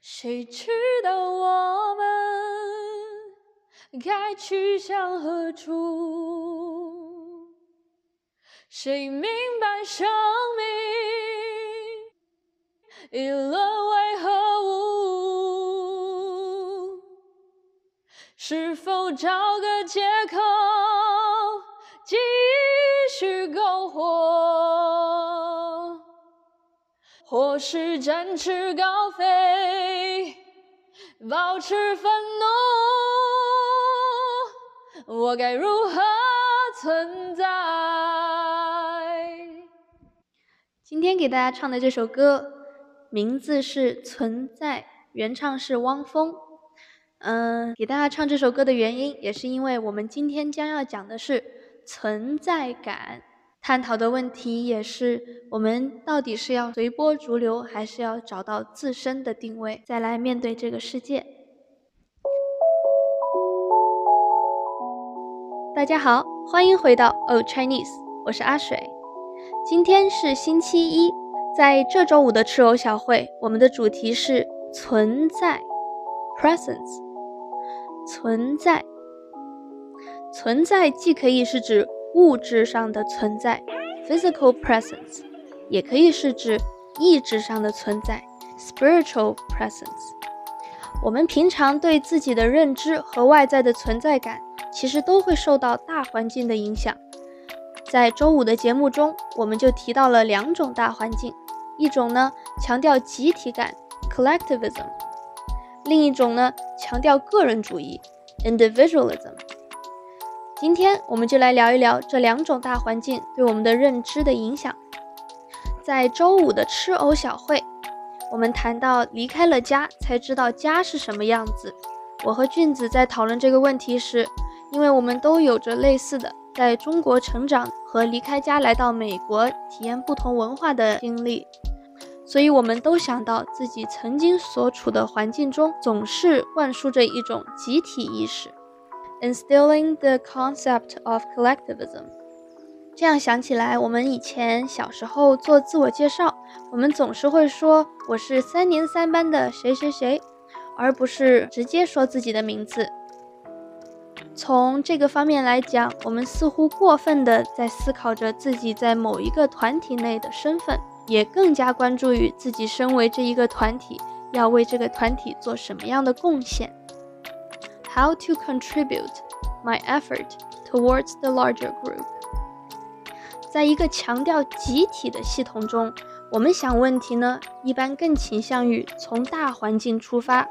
谁知道我们该去向何处？谁明白生命已沦为何物？是否找个借口是展翅高飞，保持愤怒？我该如何存在？今天给大家唱的这首歌，名字是《存在》，原唱是汪峰。嗯，给大家唱这首歌的原因，也是因为我们今天将要讲的是存在感，探讨的问题也是我们到底是要随波逐流，还是要找到自身的定位，再来面对这个世界。大家好，欢迎回到 Oh Chinese，我是阿水。今天是星期一，在这周五的赤偶小会，我们的主题是存在 （presence）。存在，存在既可以是指物质上的存在 （physical presence），也可以是指意志上的存在 （spiritual presence）。我们平常对自己的认知和外在的存在感，其实都会受到大环境的影响。在周五的节目中，我们就提到了两种大环境，一种呢强调集体感 （collectivism）。另一种呢，强调个人主义 （individualism）。今天我们就来聊一聊这两种大环境对我们的认知的影响。在周五的吃藕小会，我们谈到离开了家才知道家是什么样子。我和俊子在讨论这个问题时，因为我们都有着类似的在中国成长和离开家来到美国体验不同文化的经历。所以，我们都想到自己曾经所处的环境中，总是灌输着一种集体意识，instilling the concept of collectivism。这样想起来，我们以前小时候做自我介绍，我们总是会说我是三年三班的谁谁谁，而不是直接说自己的名字。从这个方面来讲，我们似乎过分的在思考着自己在某一个团体内的身份。也更加关注于自己身为这一个团体，要为这个团体做什么样的贡献。How to contribute my effort towards the larger group？在一个强调集体的系统中，我们想问题呢，一般更倾向于从大环境出发，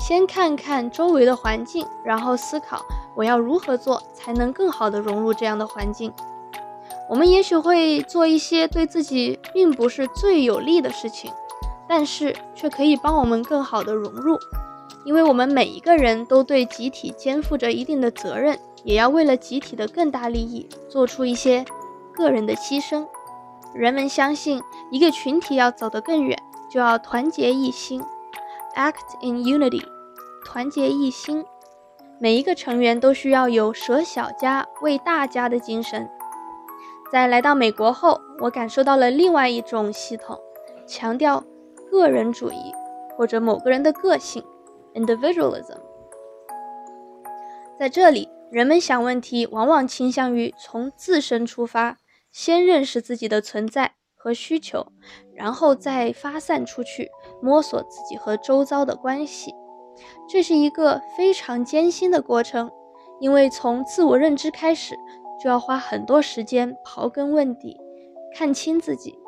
先看看周围的环境，然后思考我要如何做才能更好的融入这样的环境。我们也许会做一些对自己并不是最有利的事情，但是却可以帮我们更好的融入，因为我们每一个人都对集体肩负着一定的责任，也要为了集体的更大利益做出一些个人的牺牲。人们相信，一个群体要走得更远，就要团结一心，act in unity，团结一心。每一个成员都需要有舍小家为大家的精神。在来到美国后，我感受到了另外一种系统，强调个人主义或者某个人的个性 （individualism）。在这里，人们想问题往往倾向于从自身出发，先认识自己的存在和需求，然后再发散出去，摸索自己和周遭的关系。这是一个非常艰辛的过程，因为从自我认知开始。就要花很多时间刨根问底，看清自己。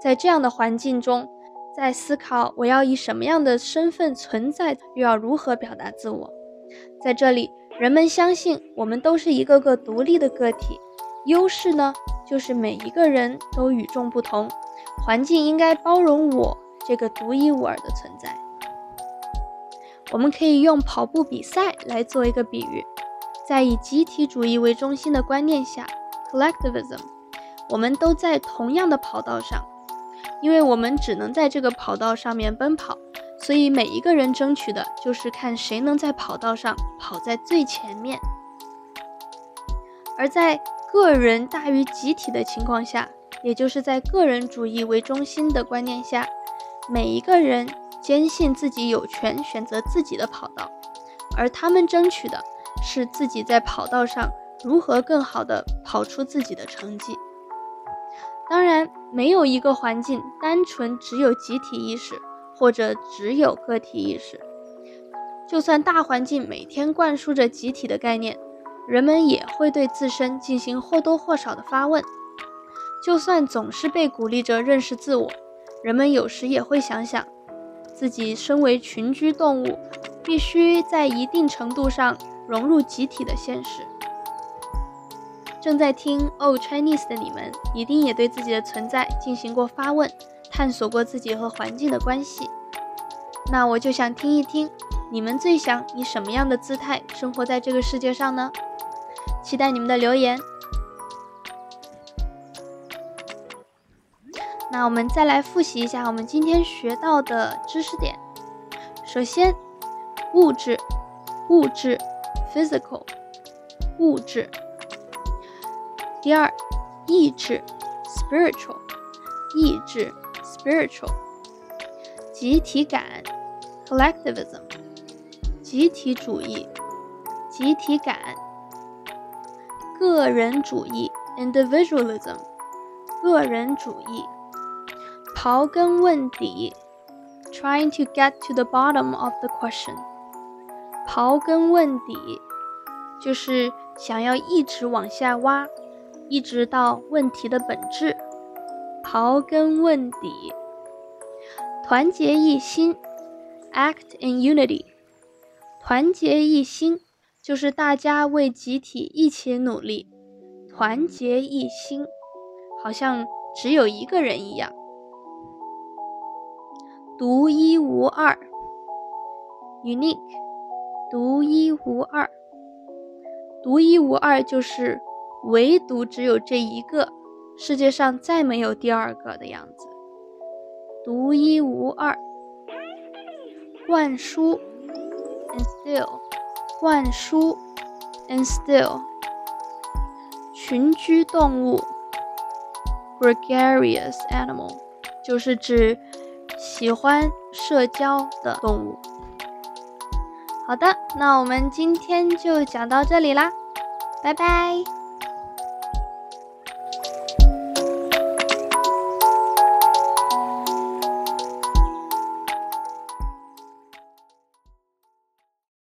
在这样的环境中，在思考我要以什么样的身份存在，又要如何表达自我。在这里，人们相信我们都是一个个独立的个体，优势呢，就是每一个人都与众不同，环境应该包容我这个独一无二的存在。我们可以用跑步比赛来做一个比喻。在以集体主义为中心的观念下，collectivism，我们都在同样的跑道上，因为我们只能在这个跑道上面奔跑，所以每一个人争取的就是看谁能在跑道上跑在最前面。而在个人大于集体的情况下，也就是在个人主义为中心的观念下，每一个人坚信自己有权选择自己的跑道，而他们争取的是自己在跑道上如何更好的跑出自己的成绩。当然，没有一个环境单纯只有集体意识，或者只有个体意识。就算大环境每天灌输着集体的概念，人们也会对自身进行或多或少的发问。就算总是被鼓励着认识自我，人们有时也会想想，自己身为群居动物，必须在一定程度上融入集体的现实。正在听 Old Chinese 的你们，一定也对自己的存在进行过发问，探索过自己和环境的关系。那我就想听一听，你们最想以什么样的姿态生活在这个世界上呢？期待你们的留言。那我们再来复习一下我们今天学到的知识点。首先，物质，物质，physical，物质。第二，意志，spiritual，意志，spiritual，集体感，collectivism，集体主义，集体感，个人主义，individualism，个人主义，刨根问底，trying to get to the bottom of the question，刨根问底就是想要一直往下挖。 一直到问题的本质，刨根问底，团结一心，act in unity。团结一心就是大家为集体一起努力。团结一心，好像只有一个人一样。独一无二，unique，独一无二，独一无二就是。唯独只有这一个，世界上再没有第二个的样子，独一无二。灌输，instill，灌输，instill。群居动物，gregarious animal，就是指喜欢社交的动物。好的，那我们今天就讲到这里啦，拜拜。